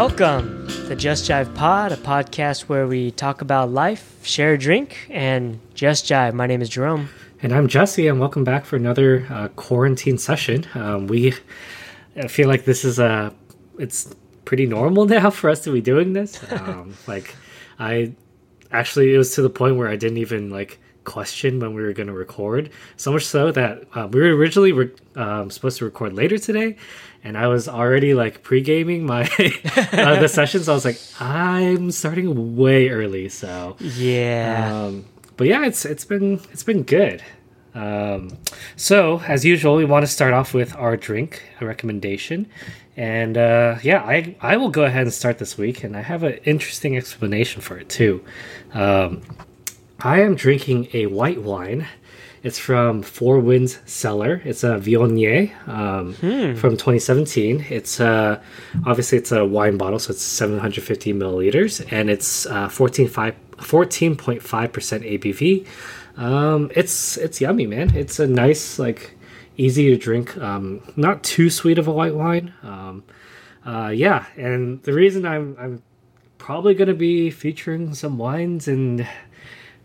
Welcome to Just Jive Pod, a podcast where we talk about life, share a drink, and just jive. My name is Jerome. And I'm Jesse, and welcome back for another uh, quarantine session. Um, we I feel like this is a it's pretty normal now for us to be doing this. Um, like I actually it was to the point where I didn't even like question when we were going to record. So much so that uh, we were originally re- um, supposed to record later today, and I was already like pre gaming my uh, the sessions. I was like, I'm starting way early, so Yeah. um, but yeah, it's it's been it's been good. Um, so as usual, we want to start off with our drink recommendation, and uh, yeah, I I will go ahead and start this week, and I have an interesting explanation for it too. Um, I am drinking a white wine. It's from Four Winds Cellar. It's a Viognier um, from 2017. It's uh, obviously it's a wine bottle, so it's 750 milliliters, and it's uh, 14.5 14.5 percent ABV. Um, it's it's yummy, man. It's a nice like easy to drink, um, not too sweet of a white wine. Um, uh, yeah, and the reason I'm I'm probably going to be featuring some wines in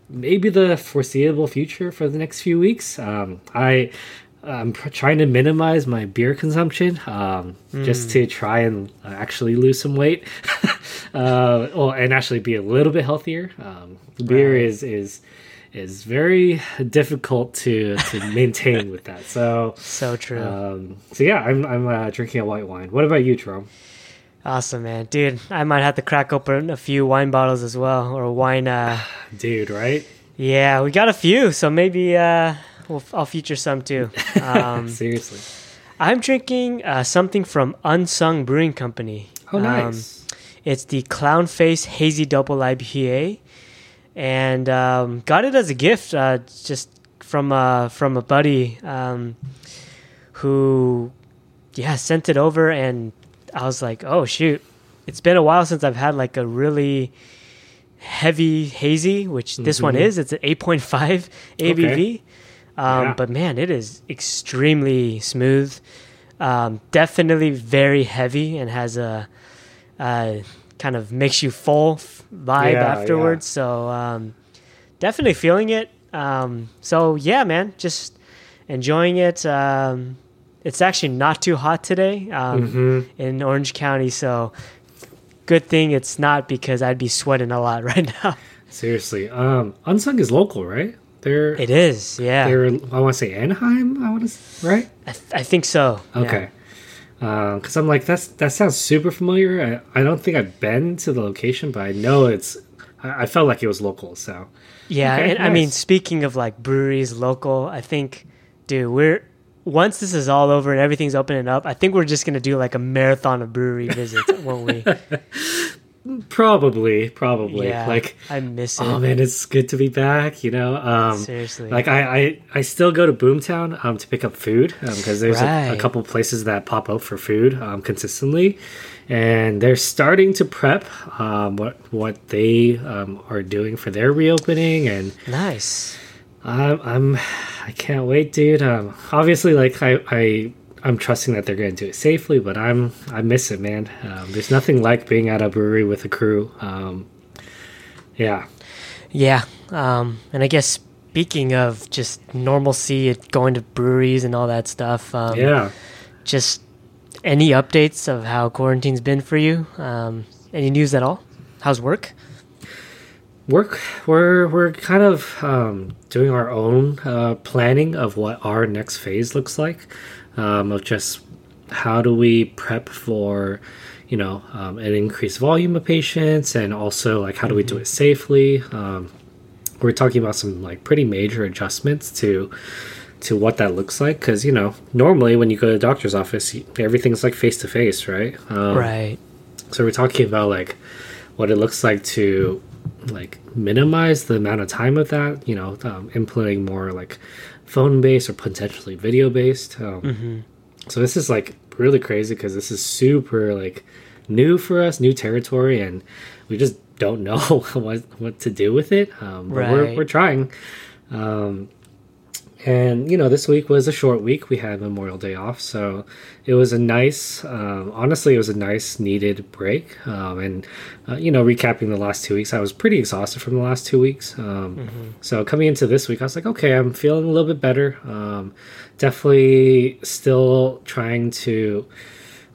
maybe the foreseeable future for the next few weeks. Um, I I'm pr- trying to minimize my beer consumption um, just to try and uh, actually lose some weight, uh, well, and actually be a little bit healthier. Um, beer Right. is is is very difficult to to maintain with that. So. so true. Um, so yeah, I'm I'm uh, drinking a white wine. What about you, Jerome? Awesome, man. Dude, I might have to crack open a few wine bottles as well, or wine. Uh, Dude, right? yeah, we got a few, so maybe uh, we'll, I'll feature some too. Um, Seriously. I'm drinking uh, something from Unsung Brewing Company. Oh, Um, nice. It's the Clown Face Hazy Double IPA, and um, got it as a gift uh, just from uh, from a buddy um, who, yeah, sent it over, and I was like, oh shoot, it's been a while since I've had like a really heavy hazy, which this one Mhm. is. It's an 8.5 ABV. Okay. Um, Yeah. But man, it is extremely smooth. Um, definitely very heavy and has a, uh kind of makes you full vibe Yeah, afterwards. So um, definitely feeling it. Um, so yeah, man, just enjoying it. Um, it's actually not too hot today um, hmm in Orange County, so good thing it's not because I'd be sweating a lot right now. Seriously. Um, Unsung is local, right? They're It is, yeah. they're I want to say Anaheim. I want to right. I, th- I think so. Okay. Because I'm like that's that sounds super familiar. I, I don't think I've been to the location, but I know it's. I, I felt like it was local. So Yeah, Okay, and I mean, speaking of like breweries, local, I think, dude, we're once this is all over and everything's opening up, I think we're just gonna do like a marathon of brewery visits, won't we? probably, probably yeah, like. I miss it. Oh man, it's good to be back. You know, um, Seriously, like I, I I still go to Boomtown um, to pick up food because there's a, a couple places that pop up for food um, consistently, and they're starting to prep um, what what they um, are doing for their reopening, and nice. I'm, I'm I can't wait, dude. Um, obviously, like I. I I'm trusting that they're going to do it safely, but I'm I miss it, man. Um, there's nothing like being at a brewery with a crew. Um, yeah, Yeah, um, and I guess speaking of just normalcy, going to breweries and all that stuff. Um, yeah. Just any updates of how quarantine's been for you? Um, any news at all? How's work? Work, we're we're kind of um, doing our own uh, planning of what our next phase looks like, um, of just how do we prep for, you know, um, an increased volume of patients, and also like how do we do it safely. Um, we're talking about some like pretty major adjustments to to what that looks like because you know normally when you go to the doctor's office everything's like face to face right um, right. so we're talking about like what it looks like to like minimize the amount of time of that. You know, um, implementing more like phone based or potentially video based. Um, So this is like really crazy because this is super like new for us, new territory, and we just don't know what what to do with it. Um, but we're we're trying. Um, and you know, this week was a short week. We had Memorial Day off, so it was a nice. Um, honestly, it was a nice needed break. Um, and uh, you know, recapping the last two weeks, I was pretty exhausted from the last two weeks. Um, mm-hmm. So coming into this week, I was like, okay, I'm feeling a little bit better. Um, definitely still trying to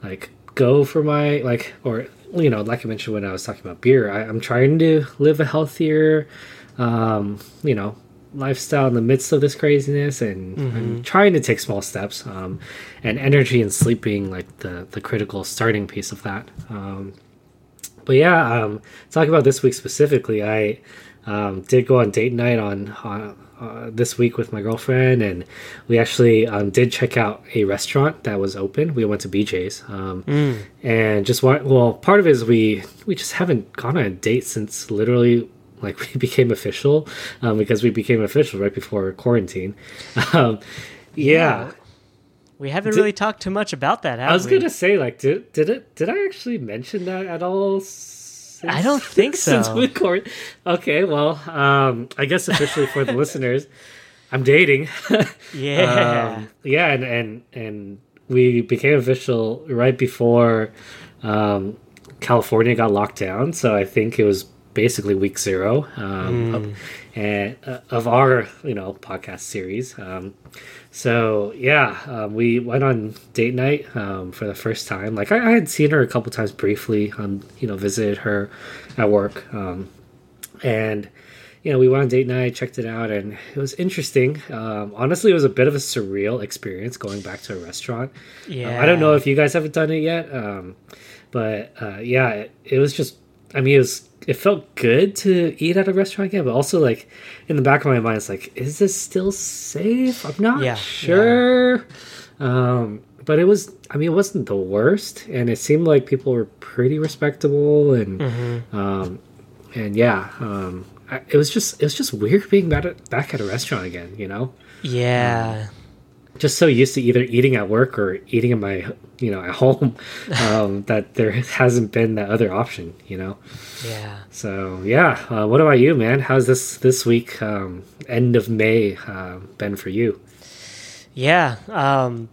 like go for my like or you know, like I mentioned when I was talking about beer, I, am trying to live a healthier, um, you know, lifestyle in the midst of this craziness, and mm-hmm. I'm trying to take small steps. Um, and energy and sleep being like the the critical starting piece of that. Um, but yeah, um, talking about this week specifically, I um, did go on date night on, on uh, this week with my girlfriend, and we actually um, did check out a restaurant that was open. We went to BJ's, um, mm. and just want well, part of it is we we just haven't gone on a date since literally like we became official um, because we became official right before quarantine. Um, yeah. yeah. We haven't did, really talked too much about that. I was we? gonna say, like, did did it? Did I actually mention that at all? Since, I don't think so. Since we court. Okay, well, um, I guess officially for the listeners, I'm dating. yeah, um, yeah, and and and we became official right before um, California got locked down. So I think it was basically week zero um, mm. of, and, uh, of our you know podcast series. Um, so yeah, um, we went on date night um, for the first time. Like I, I, had seen her a couple times briefly, on you know, visited her at work, um, and you know, we went on date night, checked it out, and it was interesting. Um, honestly, it was a bit of a surreal experience going back to a restaurant. Yeah, I don't know if you guys haven't done it yet, um, but uh, yeah, it, it was just. I mean, it was it felt good to eat at a restaurant again, but also like in the back of my mind, it's like, is this still safe? I'm not yeah, sure. Yeah. Um, but it was, I mean, it wasn't the worst, and it seemed like people were pretty respectable, and mm-hmm. um, and yeah, um, it was just it was just weird being back at, back at a restaurant again, you know? Yeah. Um, just so used to either eating at work or eating in my you know at home um, that there hasn't been that other option you know? Yeah. So yeah uh, what about you man? How's this this week um, end of may uh, been for you? Yeah um,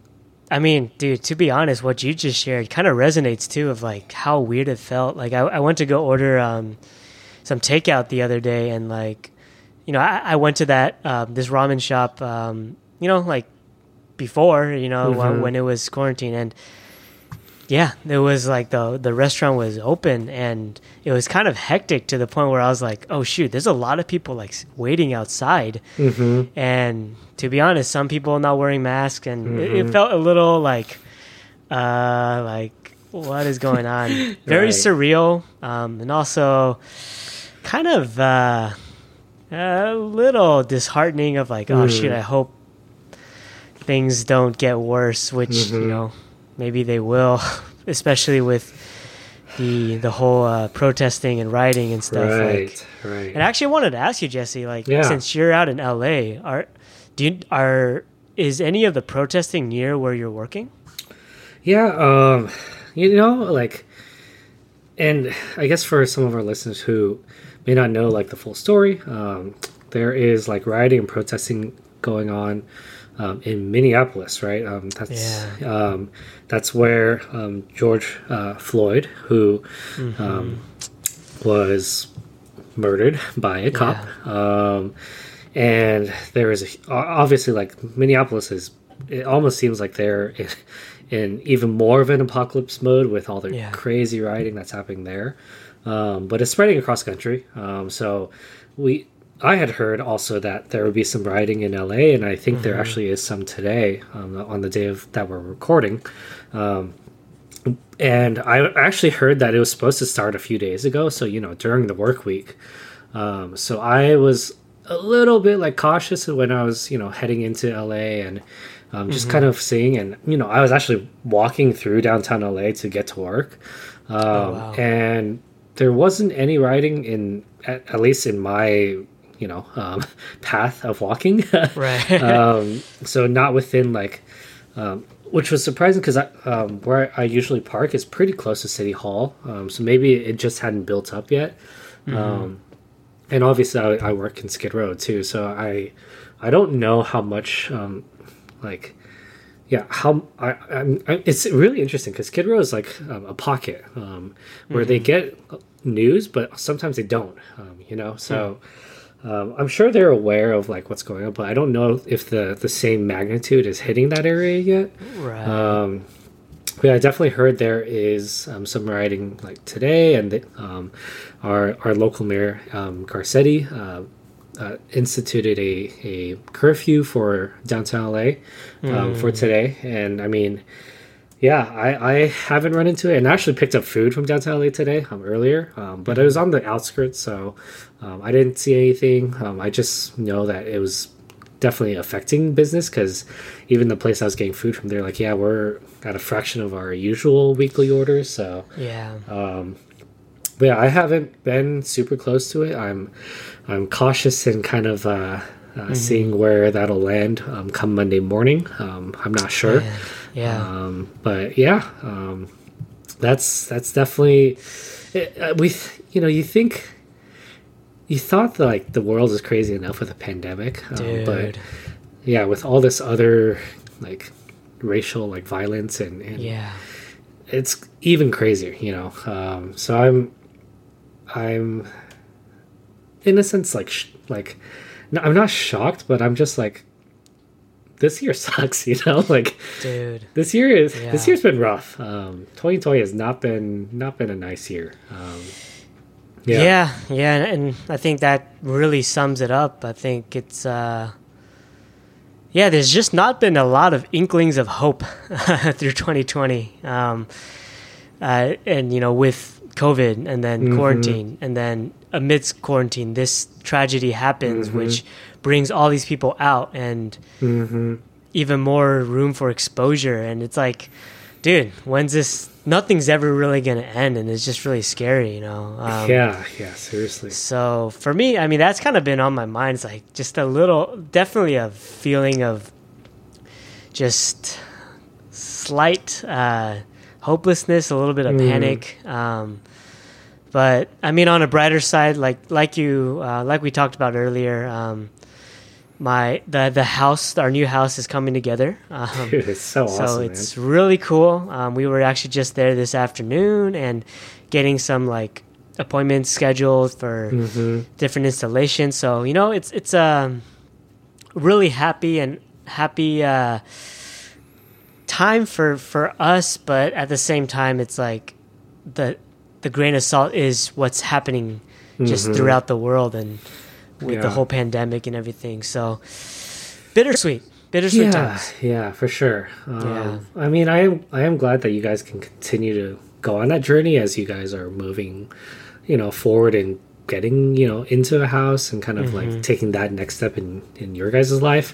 i mean dude to be honest what you just shared kind of resonates too of like how weird it felt. Like i, I went to go order um, some takeout the other day and like you know i, I went to that um, this ramen shop um, you know like before, you know, mm-hmm. when it was quarantine. And yeah, it was like the the restaurant was open and it was kind of hectic to the point where I was like, oh shoot, there's a lot of people like waiting outside. Mm-hmm. And to be honest, some people not wearing masks, and mm-hmm. it, it, mm-hmm. felt a little like, uh, like what is going on? Very right. surreal, um, and also kind of uh, a little disheartening. Of like, oh mm. shit, I hope things don't get worse, which mm-hmm. you know maybe they will, especially with the the whole uh, protesting and rioting and stuff. Right, like, right. And actually, I wanted to ask you, Jesse, like yeah. since you're out in LA, are do you, are is any of the protesting near where you're working? Yeah, um, you know, like, and I guess for some of our listeners who may not know like the full story, um, there is like rioting and protesting going on um, in Minneapolis, right? Um, that's yeah. um, that's where um, George uh, Floyd, who mm-hmm. Um, was murdered by a cop, yeah. Um, and there is a, obviously like Minneapolis is. It almost seems like they're in, in even more of an apocalypse mode with all the yeah. crazy rioting that's happening there. but it's spreading across country. so we I had heard also that there would be some rioting in LA, and I think mm-hmm. there actually is some today um, on the day of that we're recording. Um, and I actually heard that it was supposed to start a few days ago, so you know during the work week. Um, so I was a little bit like cautious when I was you know heading into LA and um, just mm-hmm. kind of seeing, and you know I was actually walking through downtown LA to get to work, oh, um, wow. and there wasn't any rioting in at, at least in my you know um, path of walking. right. um, so not within like, um, which was surprising because um, where I usually park is pretty close to City Hall. Um, so maybe it just hadn't built up yet. Mm-hmm. Um, and obviously I, I work in Skid Row too, so I I don't know how much um, like yeah how I, I'm, I it's really interesting because Skid Row is like um, a pocket um, where they get news, but sometimes they don't. Um, you know, so. Um, I'm sure they're aware of like what's going on, but I don't know if the the same magnitude is hitting that area yet. Right. Um, yeah, I definitely heard there is um, some rioting like today, and the, um, our our local mayor um, Garcetti uh, uh, instituted a, a curfew for downtown LA um, for today, and I mean, yeah, I, I haven't run into it, and I actually picked up food from downtown LA today um, earlier, um, but it was on the outskirts, so um, I didn't see anything. Um, I just know that it was definitely affecting business because even the place I was getting food from, they're like, yeah, we're at a fraction of our usual weekly orders, so. yeah. Um, but yeah, I haven't been super close to it. I'm I'm cautious and kind of uh, uh, seeing where that'll land um, come Monday morning. Um, I'm not sure, Yeah. Yeah. um, but yeah, um, that's that's definitely it, uh, we. You know, you think you thought that, like the world is crazy enough with a pandemic, um, but yeah, with all this other like racial like violence and, and yeah. it's even crazier, you know. Um, so I'm, I'm, in a sense, like, sh- like, no, I'm not shocked, but I'm just like, this year sucks, you know. Like Dude. this year is this year's been rough. Um, 2020 has not been not been a nice year. Um, Yeah. yeah, yeah, and, I think that really sums it up. I think it's uh yeah, there's just not been a lot of inklings of hope through 2020. Um uh and you know with COVID and then Mhm. quarantine and then amidst quarantine this tragedy happens Mhm. which brings all these people out and hmm even more room for exposure. And it's like dude when's this nothing's ever really gonna end and it's just really scary you know? Um, yeah, yeah. Seriously, so for me i mean that's kind of been on my mind. It's like just a little definitely a feeling of just slight uh, hopelessness a little bit of Mhm. panic. Um, but i mean on a brighter side like like you uh, like we talked about earlier um, my the the house our new house is coming together um, dude, it's so awesome, so it's really cool. Um, we were actually just there this afternoon and getting some like appointments scheduled for man. hmm different installations. So you know, it's it's um really happy and happy uh, time for for us, but at the same time, it's like the the grain of salt is what's happening just Mhm. throughout the world and with the whole pandemic and everything. So bittersweet, bittersweet yeah, times. yeah, for sure. Um, Yeah. I mean, I am I am glad that you guys can continue to go on that journey as you guys are moving, you know, forward and getting you know into a house and kind of Mm-hmm. like taking that next step in in your guys' life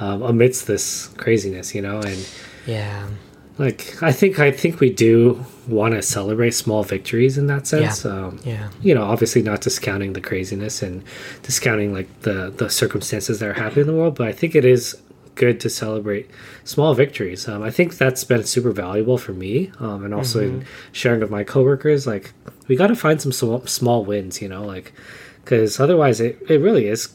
um, amidst this craziness, you know, and Yeah. Like I think I think we do want to celebrate small victories in that sense. Um, Yeah. you know, obviously not discounting the craziness and discounting like the the circumstances that are happening in the world, but I think it is good to celebrate small victories. Um, I think that's been super valuable for me, um, and also in sharing with my coworkers. Like, we got to find some small, small wins, you know, like because otherwise, it it really is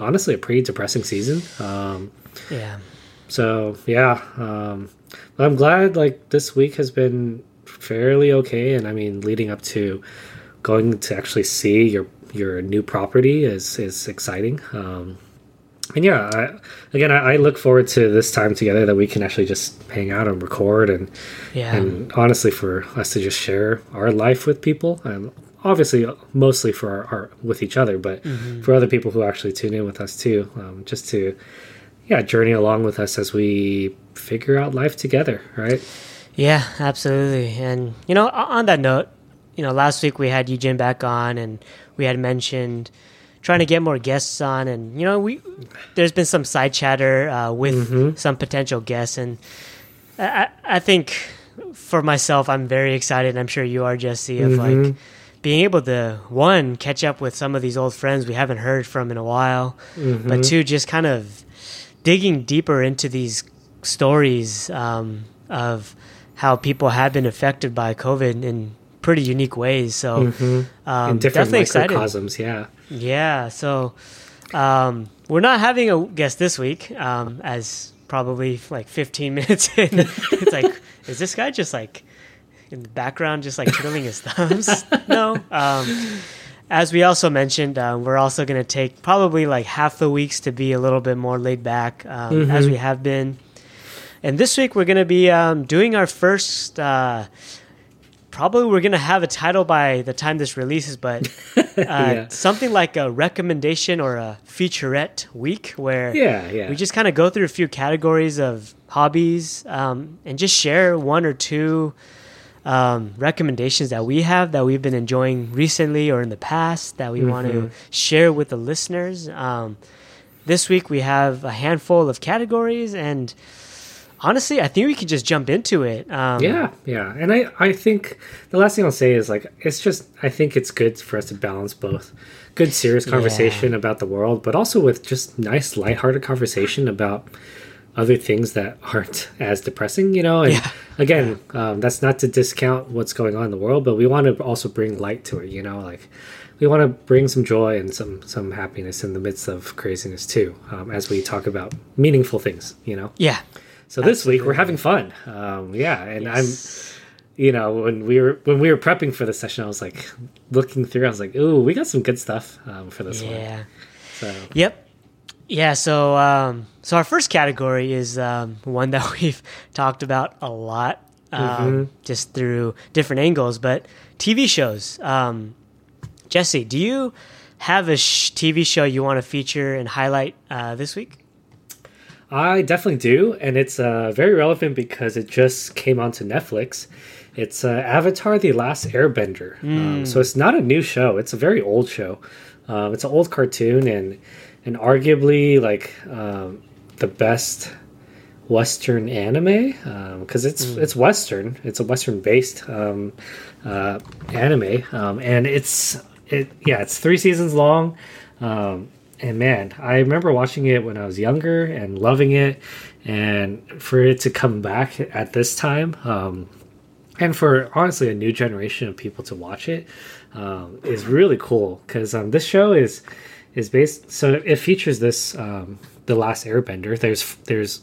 honestly a pretty depressing season. Um, Yeah. so yeah, um, but I'm glad like this week has been fairly okay, and I mean leading up to going to actually see your your new property is is exciting. Um, and yeah, I, again, I, I look forward to this time together that we can actually just hang out and record, and Yeah. and honestly for us to just share our life with people, and obviously mostly for our, our with each other, but for other people who actually tune in with us too, um, just to yeah journey along with us as we figure out life together, right? Yeah, absolutely. And you know, on that note, you know, last week we had Eugene back on, and we had mentioned trying to get more guests on, and you know, we there's been some side chatter uh, with mm-hmm. some potential guests, and I, I I think for myself, I'm very excited. and I'm sure you are, Jesse, of mm-hmm. like being able to one catch up with some of these old friends we haven't heard from in a while, but mm-hmm. two just kind of digging deeper into these stories um, of how people have been affected by COVID in pretty unique ways. So um, in different definitely excited. yeah. Yeah, so um, we're not having a guest this week, um, as probably like 15 minutes in, it's like, is this guy just like in the background, just like twiddling his thumbs? no. As we also mentioned, uh, we're also going to take probably like half the weeks to be a little bit more laid back, um, Mm-hmm. as we have been. And this week we're going to be um, doing our first. Uh, probably we're going to have a title by the time this releases, but uh, Yeah. something like a recommendation or a featurette week where Yeah, yeah. we just kind of go through a few categories of hobbies um, and just share one or two um, recommendations that we have that we've been enjoying recently or in the past that we want Mm-hmm. to share with the listeners. Um, this week we have a handful of categories, and honestly, I think we can just jump into it. Um, Yeah, yeah. And I, I think the last thing I'll say is like it's just I think it's good for us to balance both good serious conversation about the world, but also with just nice lighthearted conversation about other things that aren't as depressing, you know. And Yeah. again, um, that's not to discount what's going on in the world, but we want to also bring light to it, you know, like we want to bring some joy and some some happiness in the midst of craziness too, um, as we talk about meaningful things, you know. yeah, So this week we're having fun. Um, yeah, and Yes. I'm, you know, when we were when we were prepping for the session, I was like looking through. I was like, "Ooh, we got some good stuff um, for this one." yeah. So Yep. Yeah, so um, so our first category is um, one that we've talked about a lot, um, just through different angles. But TV shows. Um, Jesse, do you have a sh- TV show you want to feature and highlight uh, this week? I definitely do, and it's uh, very relevant because it just came onto Netflix. It's uh, Avatar: The Last Airbender. Um, so it's not a new show; it's a very old show. Um, it's an old cartoon, and and arguably like um, the best Western anime because it's it's Western. It's a Western based um, uh, anime, um, and it's it yeah it's three seasons long. Um, and man, I remember watching it when I was younger and loving it, and for it to come back at this time, um, and for honestly a new generation of people to watch it um, is really cool because um, this show is is based so it features this um, the last airbender. There's there's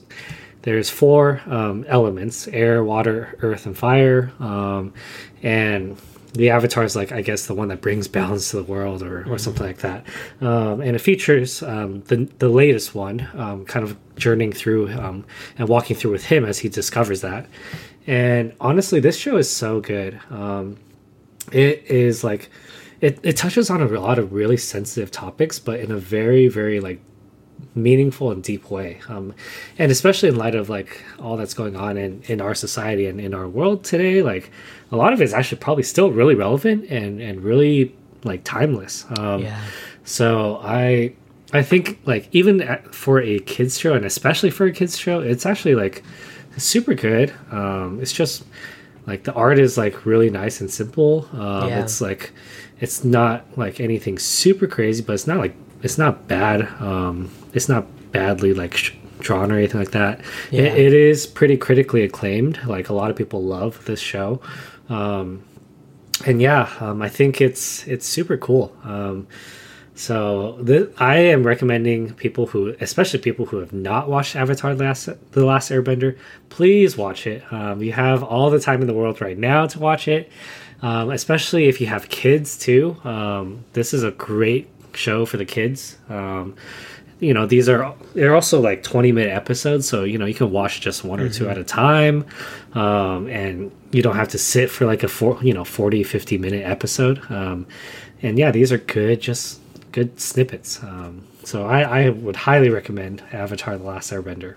there's four um, elements air water earth and fire um, and the avatar is like i guess the one that brings balance to the world or, or something like that. Um, and it features um, the, the latest one um, kind of journeying through um, and walking through with him as he discovers that. And honestly this show is so good. Um, it is like it, it touches on a lot of really sensitive topics but in a very very like meaningful and deep way um, and especially in light of like all that's going on in, in our society and in our world today like a lot of it is actually probably still really relevant and and really like timeless um, Yeah. so i i think like even at, for a kids show and especially for a kids show it's actually like super good um, it's just like the art is like really nice and simple um, Yeah. it's like it's not like anything super crazy but it's not like it's not bad um, it's not badly like sh- drawn or anything like that Yeah. it, it is pretty critically acclaimed like a lot of people love this show um, and yeah um, i think it's it's super cool um, so th- I am recommending people who, especially people who have not watched Avatar: The Last, the Last Airbender, please watch it. Um, you have all the time in the world right now to watch it, um, especially if you have kids too. Um, this is a great show for the kids. Um, you know, these are they're also like twenty minute episodes, so you know you can watch just one or two at a time, um, and you don't have to sit for like a four, you know 40, 50 minute episode. Um, and yeah, these are good, just good snippets. Um, so I, I would highly recommend Avatar: The Last Airbender.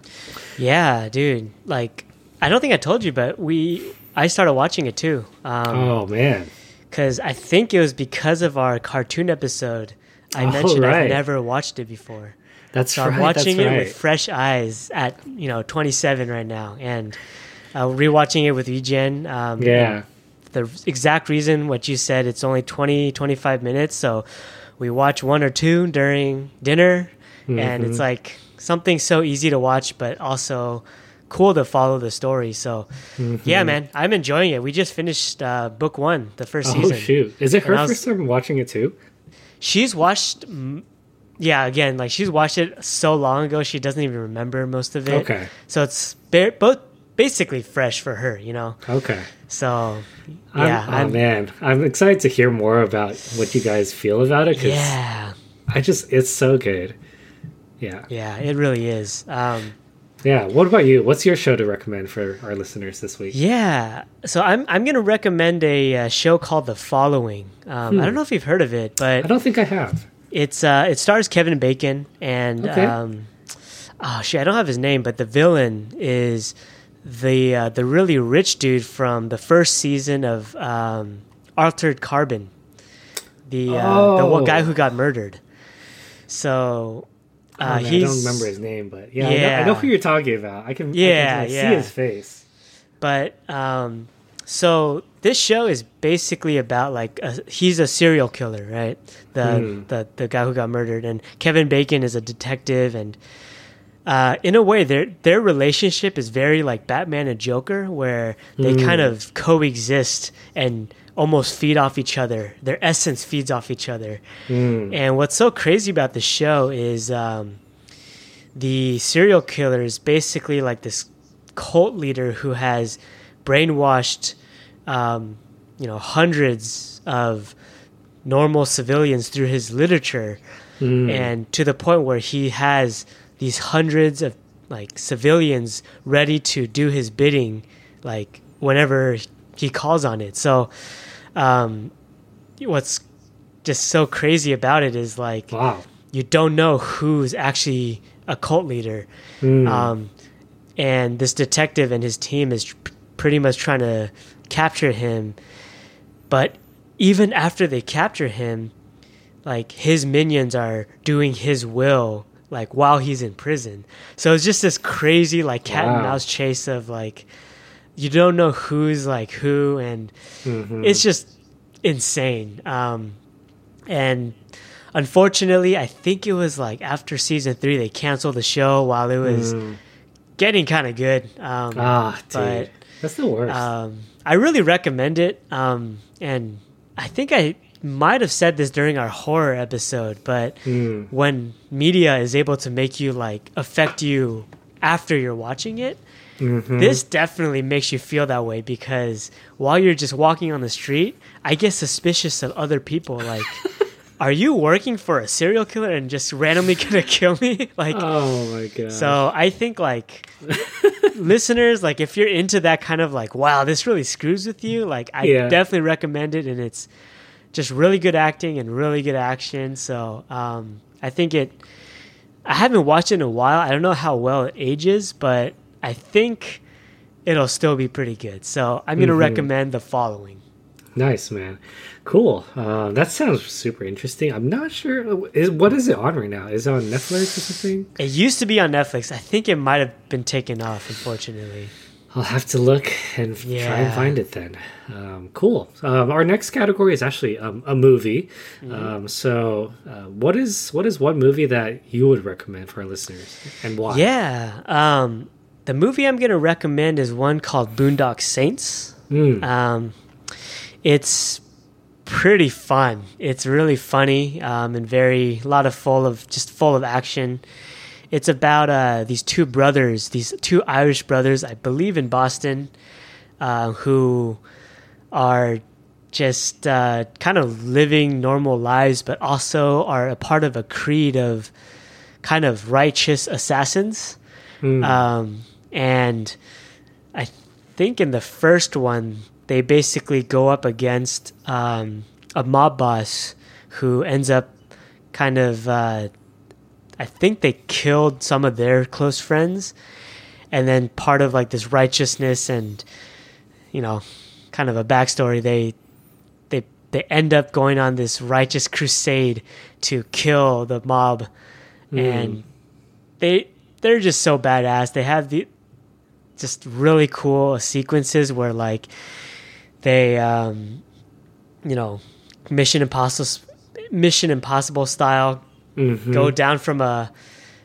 Yeah, dude. Like, I don't think I told you, but we I started watching it too. Um, Oh man, because I think it was because of our cartoon episode. I Oh, mentioned right. I've never watched it before. that's So right. I'm watching it right. with fresh eyes at you know 27 right now, and uh, rewatching it with Eugene. Um, yeah, The exact reason what you said. It's only 20 25 minutes, so we watch one or two during dinner, and Mm-hmm. it's like something so easy to watch, but also cool to follow the story. So yeah, man, I'm enjoying it. We just finished uh, book one, the first Mm-hmm. Oh season. shoot, is it her was- first time watching it too? she's watched. Yeah, again, like she's watched it so long ago, she doesn't even remember most of it. Okay. So it's ba- both basically fresh for her, you know. Okay. So I'm- yeah, oh I'm, man, I'm excited to hear more about what you guys feel about it. 'cause yeah, I just it's so good. Yeah. yeah, it really is. Um, Yeah. What about you? What's your show to recommend for our listeners this week? Yeah. So I'm I'm gonna recommend a, uh show called The Following. Um, I don't know if you've heard of it, but I don't think I have. it's uh, it stars Kevin Bacon and Okay. um, oh shit, I don't have his name, but the villain is the uh, the really rich dude from the first season of um, Altered Carbon, the uh, the one Oh. guy who got murdered. So Oh, uh, man, I don't remember his name, but yeah, I, know, I know who you're talking about. I can, I can, Yeah, yeah. see his face. But um, so this show is basically about like a, he's a serial killer, right? The Hmm. the the guy who got murdered, and Kevin Bacon is a detective, and uh, in a way, their their relationship is very like Batman and Joker, where they Hmm. kind of coexist and almost feed off each other. Their essence feeds off each other. Hmm. And what's so crazy about the show is um, the serial killer is basically like this cult leader who has brainwashed, um, you know, hundreds of normal civilians through his literature, Hmm. and to the point where he has these hundreds of like civilians ready to do his bidding, like whenever he calls on it. So, um, what's just so crazy about it is like Wow. you don't know who's actually a cult leader. Hmm. Um, and this detective and his team is pr- pretty much trying to capture him. But even after they capture him, like his minions are doing his will, like while he's in prison. So it's just this crazy, like cat and mouse chase of like, you don't know who's like who, and Mhm. it's just insane. Um, and unfortunately, I think it was like after season three, they canceled the show while it was Mm. getting kind of good. Um, Ah, dude. That's the worst. um, I really recommend it. Um, and I think I might have said this during our horror episode, but Mm. when media is able to make you like affect you after you're watching it, Mhm. this definitely makes you feel that way because while you're just walking on the street, I get suspicious of other people. Like, are you working for a serial killer and just randomly gonna kill me? Like, Oh my god. so I think like listeners, like if you're into that kind of like, wow, this really screws with you, like I Yeah. definitely recommend it, and it's just really good acting and really good action. So um, I think it. I haven't watched it in a while. I don't know how well it ages, but I think it'll still be pretty good. So I'm gonna Mhm. recommend the following. Nice, man. Cool. Uh, that sounds super interesting. I'm not sure. Is what is it on right now? Is it on Netflix or something? It used to be on Netflix. I think it might have been taken off, unfortunately. I'll have to look and f- try and find it then. Um, cool. Um, our next category is actually um, a movie. Um, so, uh, what is what is one movie that you would recommend for our listeners and why? Yeah. The movie I'm going to recommend is one called Boondock Saints. Mm. Um, it's pretty fun. It's really funny um, and very a lot of full of just full of action. It's about uh, these two brothers, these two Irish brothers, I believe in Boston, uh, who are just uh, kind of living normal lives, but also are a part of a creed of kind of righteous assassins. Mm. Um, and I think in the first one, they basically go up against um, a mob boss who ends up kind of, uh, I think they killed some of their close friends. And then part of like this righteousness and, you know, kind of a backstory, they, they, they end up going on this righteous crusade to kill the mob. And they, they're just so badass. They have the, just really cool sequences where like they um you know mission impossible mission impossible style Mhm. go down from a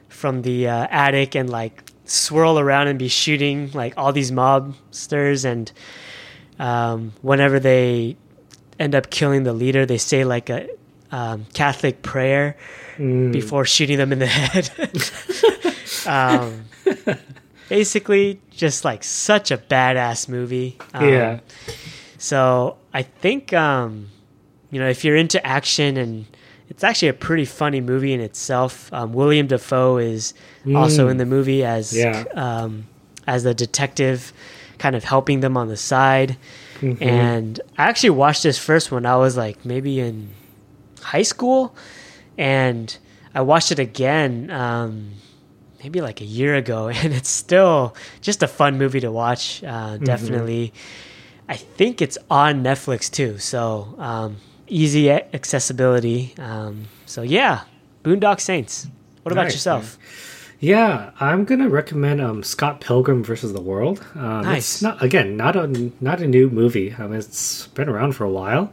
from the uh, attic and like swirl around and be shooting like all these mobsters and um, whenever they end up killing the leader they say like a um, Catholic prayer Mm. before shooting them in the head. basically, just like such a badass movie. Um, yeah. So I think um, you know if you're into action and it's actually a pretty funny movie in itself. Um, William Dafoe is also Mm. in the movie as Yeah. um, as the detective, kind of helping them on the side. Mhm. And I actually watched this first when I was like maybe in high school, and I watched it again um, maybe like a year ago, and it's still just a fun movie to watch. Uh, definitely, I think it's on Netflix too, so um, easy accessibility. Um, so yeah, Boondock Saints. What about Nice, yourself? Yeah, I'm gonna recommend um, Scott Pilgrim versus the World. Um, Nice. It's not again not a not a new movie. Um, it's been around for a while.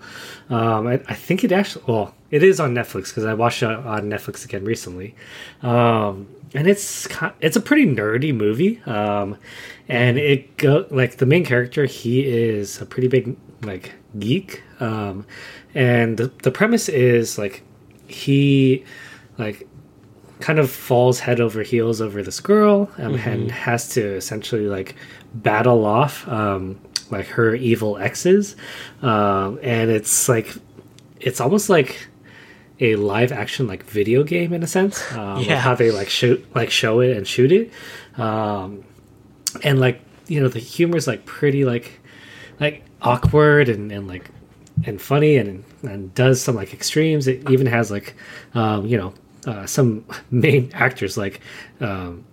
Um, I, I think it actually well it is on Netflix because I watched it on Netflix again recently. Um, and it's it's a pretty nerdy movie. Um, and it go like the main character he is a pretty big like geek. Um, and the the premise is like he like kind of falls head over heels over this girl um, and has to essentially like battle off um, like her evil exes um, and it's like it's almost like a live action like video game in a sense um, Yeah. how they like shoot like show it and shoot it. Um, and like you know the humor is like pretty like like awkward and, and like and funny and and does some like extremes. It even has like um, you know uh, some main actors like um,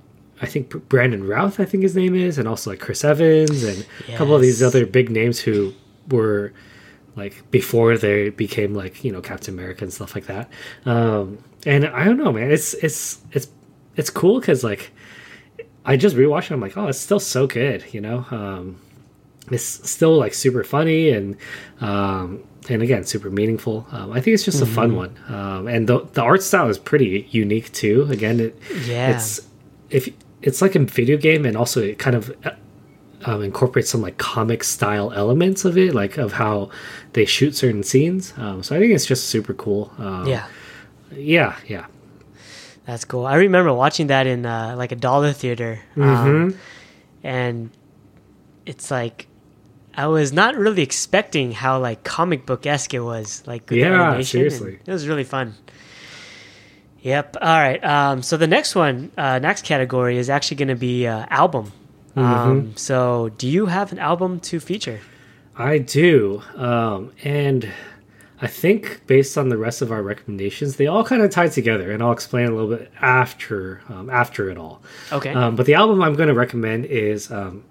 I think Brandon Routh I think his name is and also like Chris Evans and a couple of these other big names who were like before they became like you know Captain America and stuff like that. Um, and I don't know man it's it's it's it's cool because like I just rewatched it I'm like oh it's still so good you know? Um, it's still like super funny and um and again super meaningful. Um, i think it's just a fun one. Um and the, the art style is pretty unique too. Again it Yeah. it's if it's like a video game and also it kind of um, incorporates some like comic style elements of it like of how they shoot certain scenes um, so i think it's just super cool um, Yeah, yeah yeah that's cool. I remember watching that in uh, like a dollar theater, Mm-hmm. um, and it's like I was not really expecting how like comic book esque it was. Like Yeah, animation, seriously. it was really fun. Yep. All right. Um, so the next one, uh, next category is actually going to be uh, album. Mm-hmm. Um, so, do you have an album to feature? I do. Um, and I think based on the rest of our recommendations, they all kind of tie together, and I'll explain a little bit after um, after it all. Okay. Um, but the album I'm going to recommend is um,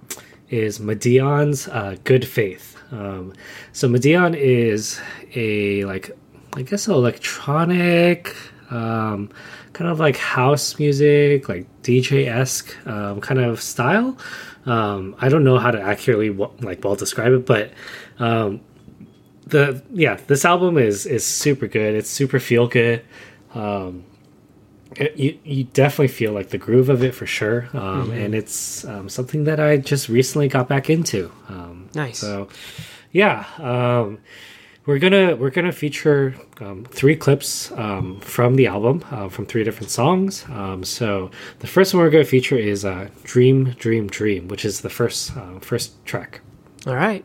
is Madeon's uh, "Good Faith." Um, so Medion is a like I guess electronic, um, kind of like house music, like DJ esque um, kind of style. Um, I don't know how to accurately like well describe it, but um, the yeah, this album is is super good. It's super feel good. Um, it, you you definitely feel like the groove of it for sure, um, and it's um, something that I just recently got back into. Um, Nice. So, yeah, um, we're gonna we're gonna feature um, three clips um, from the album uh, from three different songs. Um, so the first one we're gonna feature is uh, "Dream, Dream, Dream," which is the first uh, first track. All right.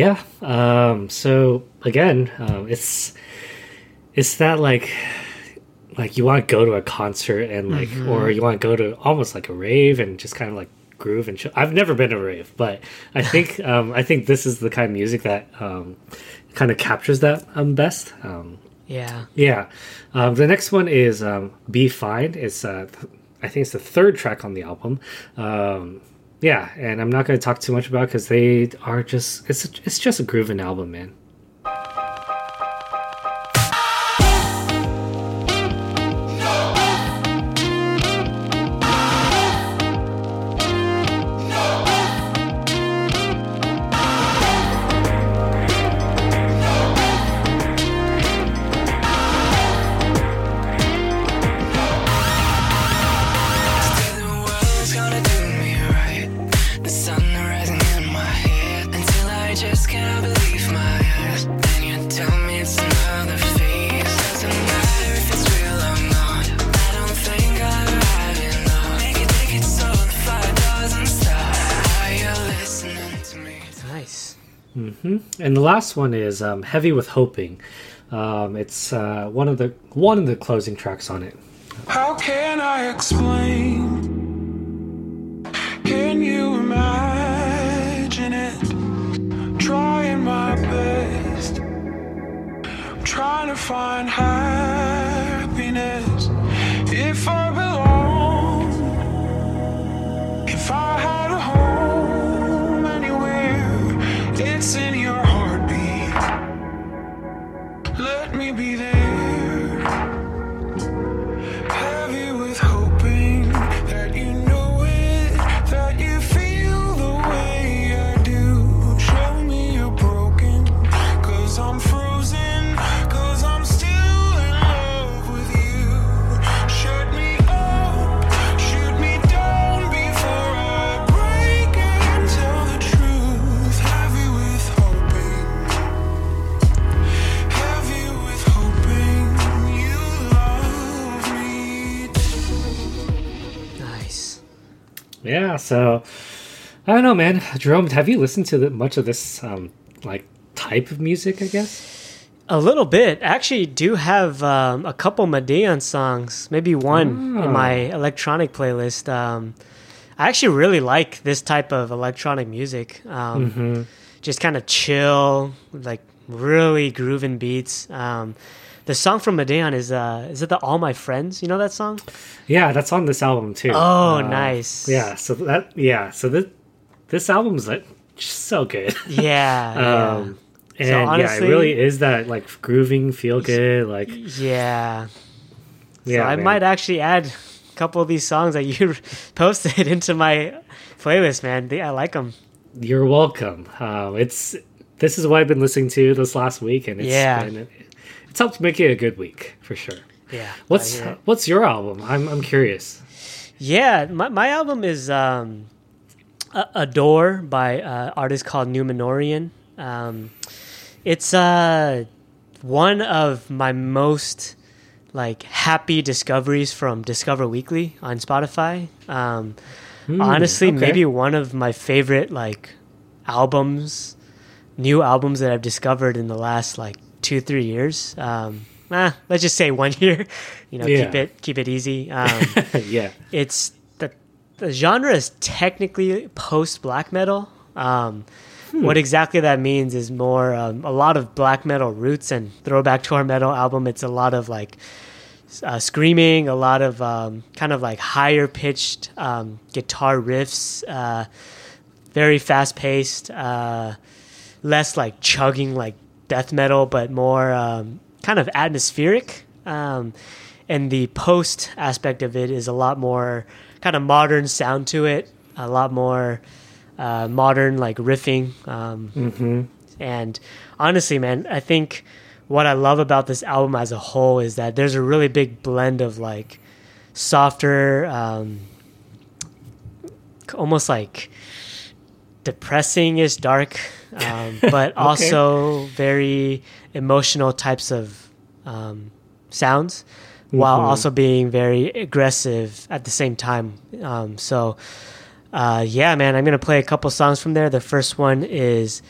Yeah. Um, so again, um, it's it's that like like you want to go to a concert and like or you want to go to almost like a rave and just kind of like groove and chill. I've never been to a rave, but I think um, I think this is the kind of music that um, kind of captures that um, best. Um, Yeah. yeah. Um, the next one is um, "Be Fine." It's uh, th- I think it's the third track on the album, um, yeah, and I'm not going to talk too much about because they are just it's it's just a grooving album, man. And the last one is um, "Heavy with Hoping." Um, it's uh, one of the one of the closing tracks on it. How can I explain? Can you imagine it? Trying my best. Trying to find happiness. If I belong, so I don't know, man. Jerome, have you listened to the, much of this um, like type of music? I guess. A little bit. Actually, do have um, a couple Madeon songs, maybe one Oh. in my electronic playlist. Um, I actually really like this type of electronic music. Um, Mm-hmm. Just kind of chill, like really grooving beats. Um, the song from Madeon is uh, is it the All My Friends? You know that song? Yeah, that's on this album too. Oh, Uh, nice. Yeah, so that yeah, so this this album's like so good. Yeah. yeah. um, and yeah, honestly- it really is that like grooving, feel good, like Yeah. yeah. so I might actually add a couple of these songs that you posted into my playlist, man. They, I like them. You're welcome. Um, it's this is what I've been listening to this last week, and it's Yeah. been, it's helped make it a good week for sure. Yeah. What's what's your album? I'm I'm curious. Yeah, my, my album is um, A- door by uh, artist called Numenorean. Um, it's uh, one of my most like happy discoveries from Discover Weekly on Spotify. Um, honestly, okay. maybe one of my favorite like albums, new albums that I've discovered in the last like two three years. Um, ah, let's just say one year. You know, keep it keep it easy. Um, yeah. it's the the genre is technically post black metal. Um, What exactly that means is more um, a lot of black metal roots and throwback to our metal album. It's a lot of like uh, screaming, a lot of um, kind of like higher pitched um, guitar riffs, uh, very fast paced, uh, less like chugging like death metal, but more um, kind of atmospheric. Um, and the post aspect of it is a lot more kind of modern sound to it, a lot more uh, modern like riffing. Um, And honestly, man, I think what I love about this album as a whole is that there's a really big blend of like softer, um, almost like depressing is dark, um, but also very emotional types of um, sounds, while also being very aggressive at the same time. Um, so, uh, yeah, man, I'm gonna play a couple songs from there. The first one is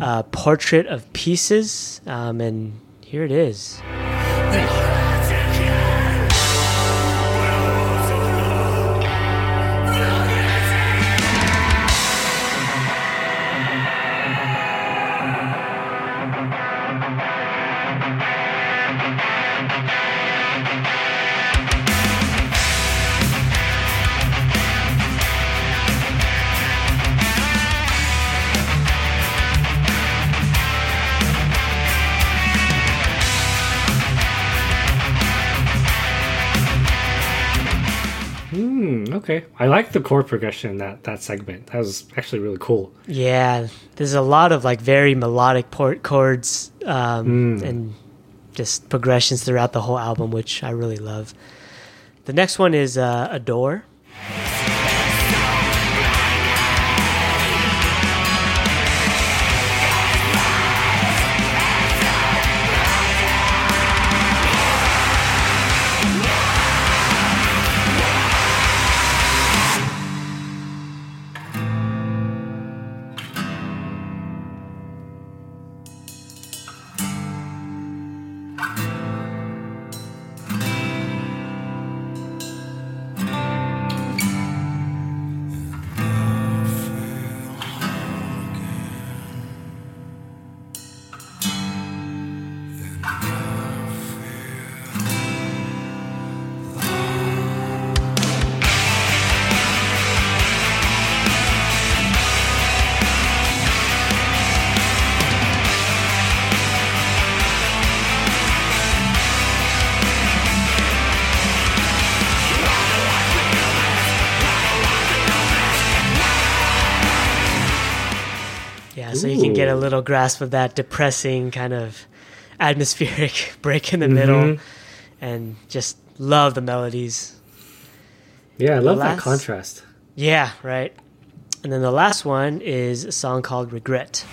uh, "Portrait of Pieces," um, and here it is. Okay, I like the chord progression in that that segment. That was actually really cool. Yeah, there's a lot of like very melodic port chords um, and just progressions throughout the whole album, which I really love. The next one is uh, Adore. A little grasp of that depressing kind of atmospheric break in the middle Mhm. and just love the melodies. Yeah, I love that contrast. Yeah, right. And then the last one is a song called Regret.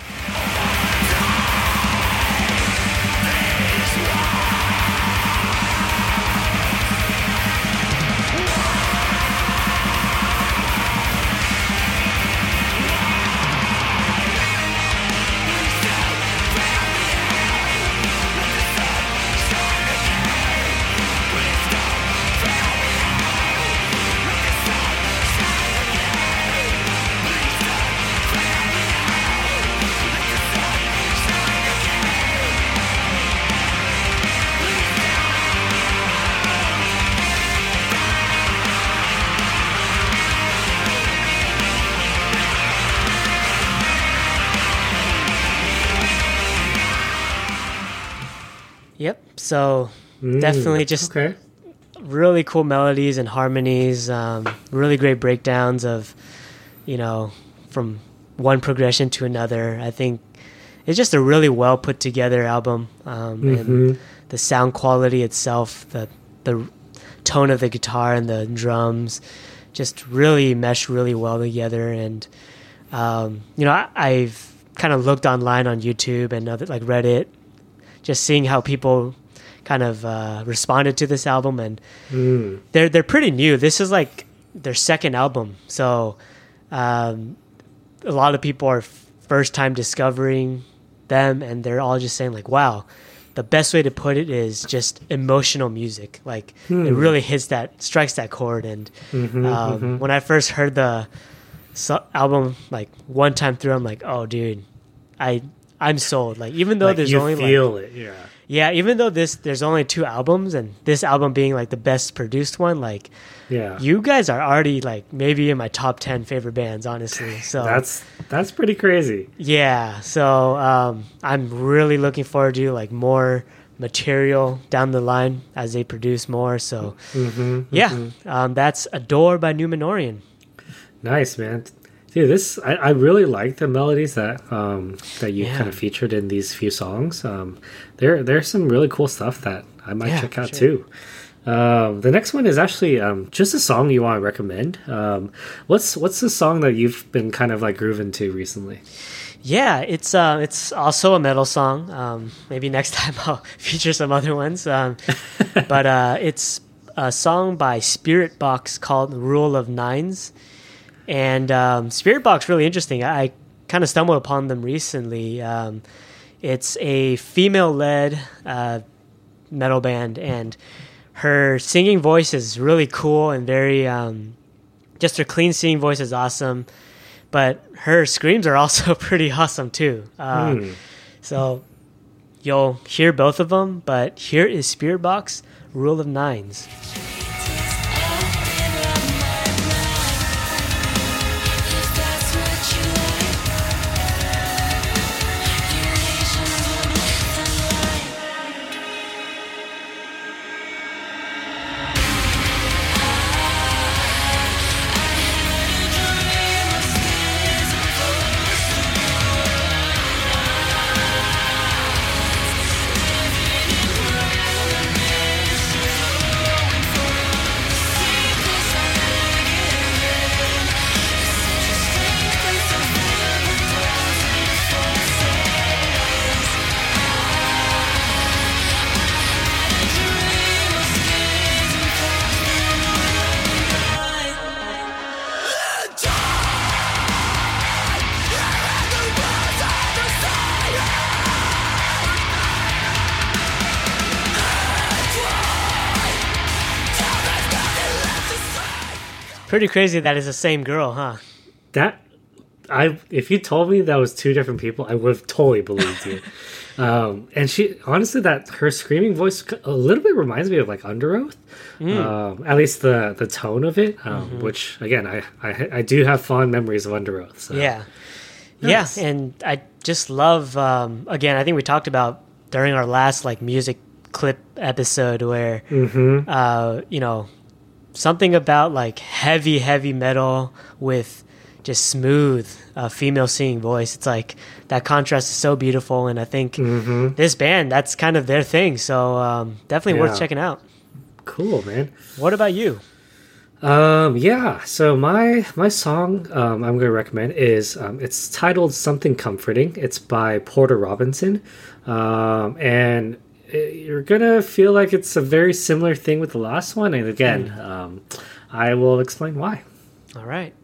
So Mm, Definitely just- okay. really cool melodies and harmonies, um, really great breakdowns of, you know, from one progression to another. I think it's just a really well put together album, um, Mhm. and the sound quality itself, the the tone of the guitar and the drums, just really mesh really well together. And um, you know, I, I've kind of looked online on YouTube and other like Reddit, just seeing how people kind of uh, responded to this album and Mm. they're they're pretty new. This is like their second album, so um, a lot of people are first time discovering them, and they're all just saying like, "Wow." The best way to put it is just emotional music. Like it Hmm. really hits that, strikes that chord. And Mhm, um, mhm. when I first heard the so- album, like one time through, I'm like, "Oh, dude, I I'm sold." Like even though Like, there's only like feel it, yeah. Yeah, even though this there's only two albums and this album being like the best produced one, like Yeah. you guys are already like maybe in my top 10 favorite bands honestly so That's that's pretty crazy. yeah so um, i'm really looking forward to like more material down the line as they produce more so hmm yeah um, that's adore by numenorean Nice, man. Dude, this I, I really like the melodies that um that you Yeah. kind of featured in these few songs. Um there there's some really cool stuff that I might Yeah, check out sure. too. Um, the next one is actually um, just a song you want to recommend. Um, what's what's the song that you've been kind of like grooving to recently? yeah it's uh, it's also a metal song um, maybe next time i'll feature some other ones um, but uh, it's a song by spiritbox called rule of nines and um, Spiritbox really interesting. I, I kind of stumbled upon them recently. Um, it's a female-led uh, metal band, and her singing voice is really cool and very. Um, just her clean singing voice is awesome, but her screams are also pretty awesome too. Uh, Hmm. So you'll hear both of them, but here is Spiritbox Rule of Nines. Pretty crazy that it's the same girl, huh? That I if you told me that was two different people, I would have totally believed you. um, and she honestly, that her screaming voice a little bit reminds me of like Underoath. Um, at least the the tone of it, um, which again, I, I I do have fond memories of Underoath. So. Yeah. Nice. Yeah, and I just love um again, I think we talked about during our last like music clip episode where Mm-hmm. uh you know something about like heavy heavy metal with just smooth uh, female singing voice. It's like that contrast is so beautiful and I think Mm-hmm. this band that's kind of their thing. So um definitely Yeah. worth checking out. Cool, man. What about you? Um, yeah. So my my song um, I'm going to recommend is um, it's titled "Something Comforting." It's by Porter Robinson, um, and you're gonna feel like it's a very similar thing with the last one. And again, um, I will explain why. All right.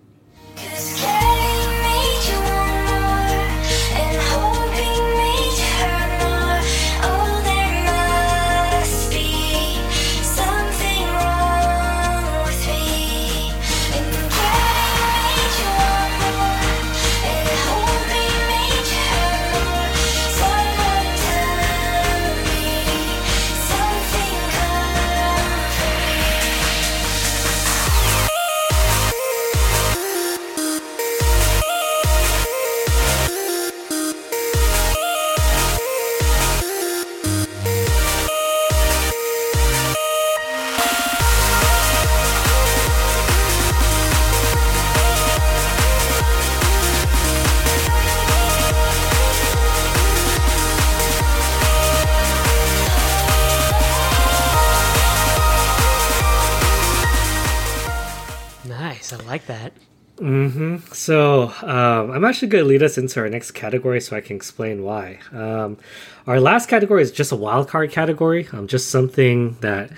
That. So um, I'm actually going to lead us into our next category so I can explain why. Um, our last category is just a wild card category, um, just something that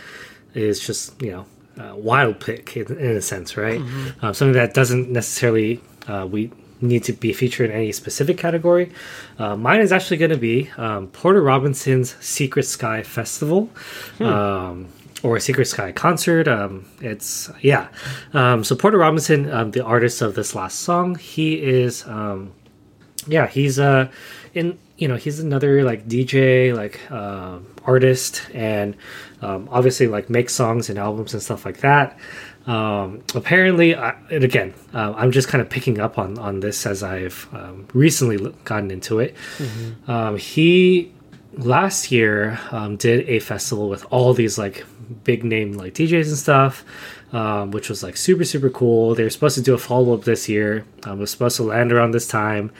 is just you know uh, wild pick in, in a sense, right? Um, something that doesn't necessarily uh, we need to be featured in any specific category. Uh, mine is actually going to be um, Porter Robinson's Secret Sky Festival. Um, or a Secret Sky concert. Um, it's yeah. Um, so Porter Robinson, um, the artist of this last song, he is um, yeah, he's uh in you know he's another like DJ like uh, artist and um, obviously like makes songs and albums and stuff like that. Um, apparently, I, and again, uh, I'm just kind of picking up on on this as I've um, recently gotten into it. Um, he last year um, did a festival with all these like big name like DJs and stuff, um, which was like super super cool. They were supposed to do a follow up this year. Um, it was supposed to land around this time.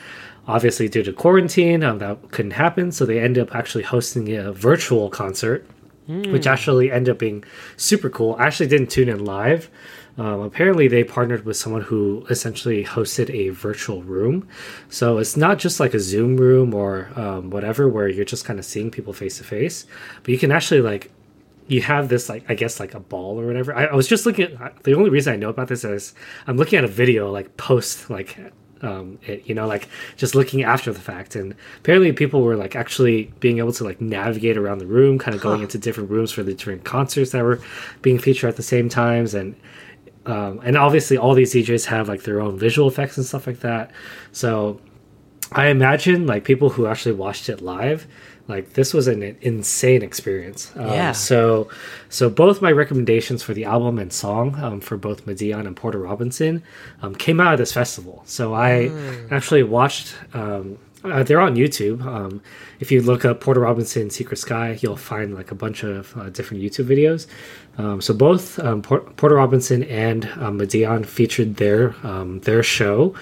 Obviously, due to quarantine, um, that couldn't happen. So they ended up actually hosting a virtual concert, which actually ended up being super cool. I actually didn't tune in live. Um, apparently, they partnered with someone who essentially hosted a virtual room. So it's not just like a Zoom room or um, whatever where you're just kind of seeing people face to face, but you can actually like you have this like I guess like a ball or whatever. I, I was just looking at the only reason I know about this is I'm looking at a video like post like um it, you know like just looking after the fact. And apparently people were like actually being able to like navigate around the room kind of going into different rooms for the different concerts that were being featured at the same times. And um, and obviously all these DJs have like their own visual effects and stuff like that. So I imagine like people who actually watched it live, like this was an insane experience. Um, Yeah. So, so both my recommendations for the album and song um, for both Madeon and Porter Robinson um, came out of this festival. So I actually watched. Um, uh, they're on YouTube. Um, if you look up Porter Robinson Secret Sky, you'll find like a bunch of uh, different YouTube videos. Um, so both um, Por- Porter Robinson and um, Madeon featured their um, their show,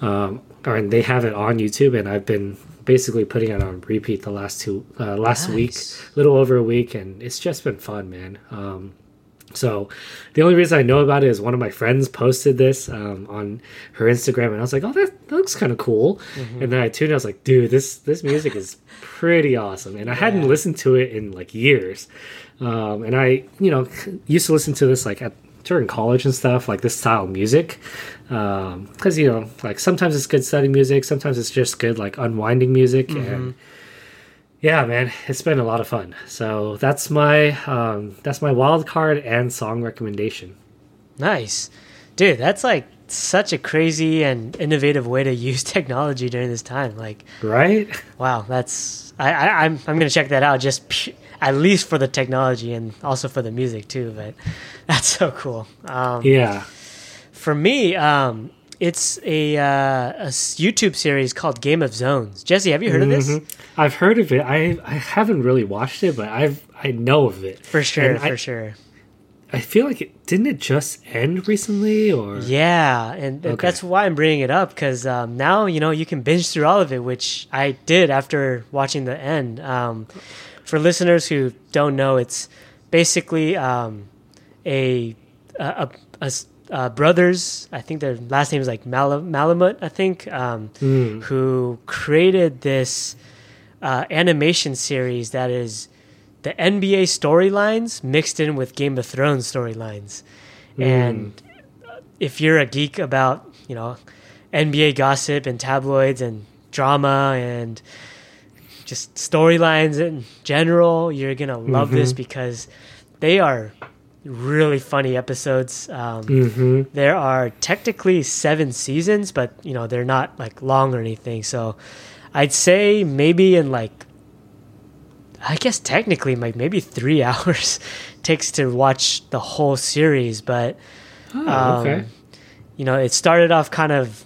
um, and they have it on YouTube, and I've been basically putting it on repeat the last two uh, last week, Nice. a little over a week, and it's just been fun, man. Um, so the only reason I know about it is one of my friends posted this um, on her Instagram, and I was like, "Oh, that, that looks kind of cool." And then I tuned. I was like, "Dude, this this music is pretty awesome." And I hadn't listened to it in like years. Um, and I, you know, used to listen to this like at during college and stuff, like this style of music, because you know, like sometimes it's good study music, sometimes it's just good like unwinding music, and yeah, man, it's been a lot of fun. So that's my um, that's my wild card and song recommendation. Nice. dude, that's like such a crazy and innovative way to use technology during this time. Like, Right? wow, that's I, I I'm I'm gonna check that out just at least for the technology and also for the music too. But that's so cool. Um, Yeah. For me, um, it's a, uh, a YouTube series called Game of Zones. Jesse, have you heard of this? Mhm. I've heard of it. I I haven't really watched it, but I've I know of it. For sure, And for I, sure. I feel like it didn't it just end recently or Yeah, and Okay. that's why I'm bringing it up because um, now you know you can binge through all of it, which I did after watching the end. Um, for listeners who don't know, it's basically um, a, a, a- a uh, brothers. I think their last name is like Mal- Malamut. I think um, Hmm. who created this uh, animation series that is the NBA storylines mixed in with Game of Thrones storylines. And if you're a geek about, you know, NBA gossip and tabloids and drama and just storylines in general, you're going to love this because they are really funny episodes. Um, hmm there are technically seven seasons, but you know they're not like long or anything. So I'd say maybe in like, I guess technically like maybe three hours takes to watch the whole series. But Oh, um, okay. you know, it started off kind of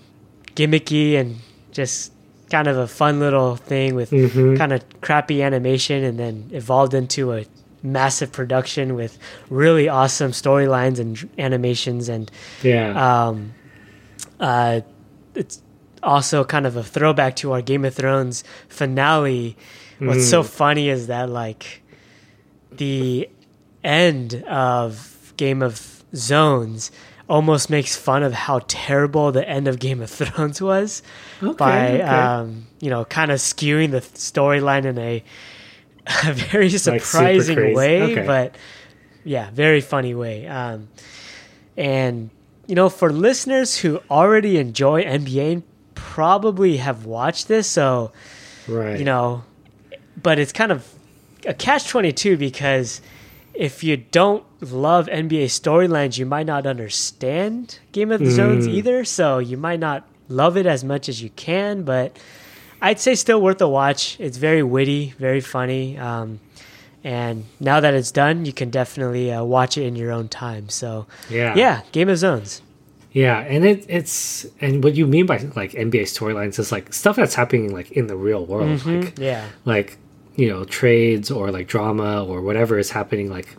gimmicky and just kind of a fun little thing with Mhm. kind of crappy animation, and then evolved into a massive production with really awesome storylines and animations and Yeah. um, uh, it's also kind of a throwback to our Game of Thrones finale. What's so funny is that like the end of Game of Zones almost makes fun of how terrible the end of Game of Thrones was Okay, by okay. um, you know kind of skewing the storyline in a, a very surprising crazy. way, Okay. but yeah, very funny way. Um, and you know, for listeners who already enjoy NBA, probably have watched this, so right. you know, but it's kind of a catch twenty two because if you don't love NBA storylines, you might not understand Game of the Zones Mm. either. So you might not love it as much as you can, but I'd say still worth a watch. It's very witty, very funny. Um, and now that it's done, you can definitely uh, watch it in your own time. So, Yeah. yeah, Game of Zones. Yeah, and it, it's and what you mean by like NBA storylines is like stuff that's happening like in the real world, like Yeah, like you know trades or like drama or whatever is happening like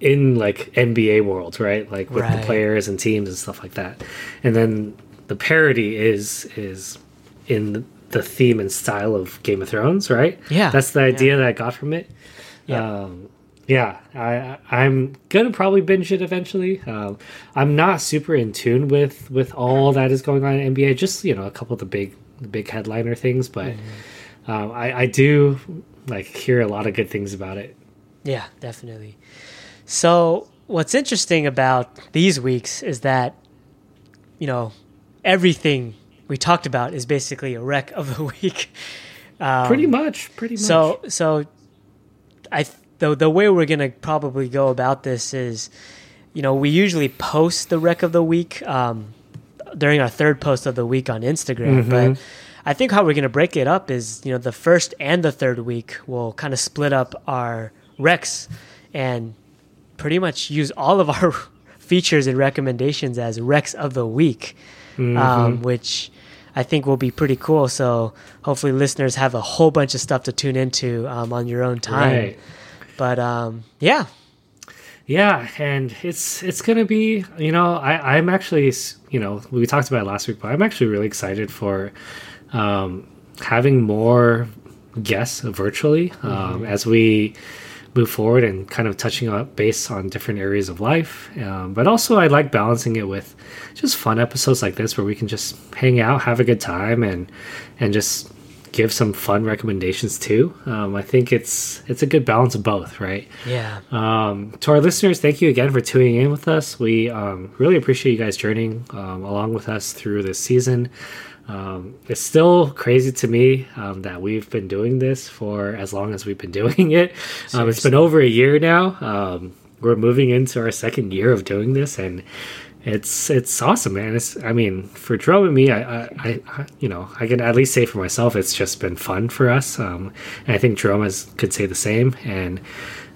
in like NBA world, right? Like with Right. the players and teams and stuff like that. And then the parody is is in the theme and style of Game of Thrones, right? Yeah, that's the idea that I got from it. Yeah. Um, yeah, I, I- I'm gonna probably binge it eventually. Um, I'm not super in tune with with all that is going on in NBA. Just you know, a couple of the big the big headliner things, but um, I, I do like hear a lot of good things about it. Yeah, definitely. So, what's interesting about these weeks is that, you know, everything we talked about is basically a rec of the week. Um, pretty much, pretty much. So, so I th- the the way we're gonna probably go about this is, you know, we usually post the rec of the week um, during our third post of the week on Instagram, but I think how we're gonna break it up is, you know, the first and the third week we'll kind of split up our recs and pretty much use all of our features and recommendations as recs of the week, um, which I think will be pretty cool. So hopefully, listeners have a whole bunch of stuff to tune into um, on your own time. Right. But um, yeah, Yeah, and it's it's gonna be you know I I'm actually you know we talked about it last week, but I'm actually really excited for um, having more guests virtually um, as we move forward and kind of touching up base on different areas of life. Um, but also I like balancing it with just fun episodes like this where we can just hang out, have a good time, and and just give some fun recommendations too. Um, I think it's it's a good balance of both, right? yeah, Um, to our listeners, thank you again for tuning in with us. We um, really appreciate you guys journeying um, along with us through this season. Um, it's still crazy to me um, that we've been doing this for as long as we've been doing it. Um, it's been over a year now. Um, we're moving into our second year of doing this, and it's it's awesome, man. It's I mean, for Jerome and me, I, I, I you know I can at least say for myself, it's just been fun for us, um, and I think Jerome has, could say the same. And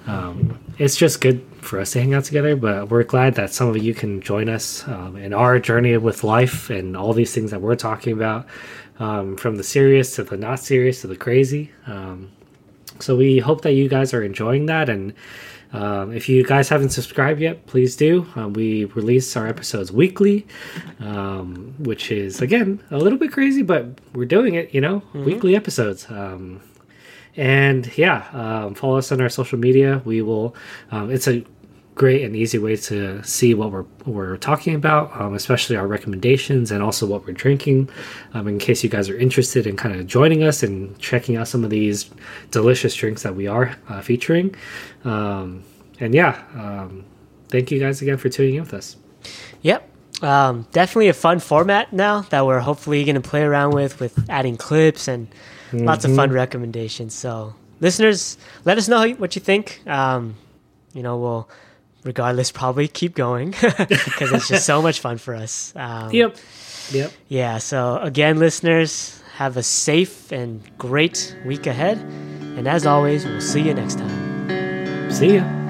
um, it's just good for us to hang out together. But we're glad that some of you can join us um, in our journey with life and all these things that we're talking about, um, from the serious to the not serious to the crazy. Um, so we hope that you guys are enjoying that and um, if you guys haven't subscribed yet please do um, we release our episodes weekly um, which is again a little bit crazy but we're doing it you know weekly episodes um, and yeah um, follow us on our social media we will um, it's a great and easy way to see what we're we're talking about, um, especially our recommendations and also what we're drinking. Um, in case you guys are interested in kind of joining us and checking out some of these delicious drinks that we are uh, featuring. Um, and yeah, um, thank you guys again for tuning in with us. Yep. Um, definitely a fun format now that we're hopefully going to play around with, with adding clips and lots of fun recommendations. So, listeners, let us know what you think. Um, you know, we'll, regardless, probably keep going because it's just so much fun for us. Um, Yep. Yep. Yeah. So, again, listeners, have a safe and great week ahead. And as always, we'll see you next time. See ya.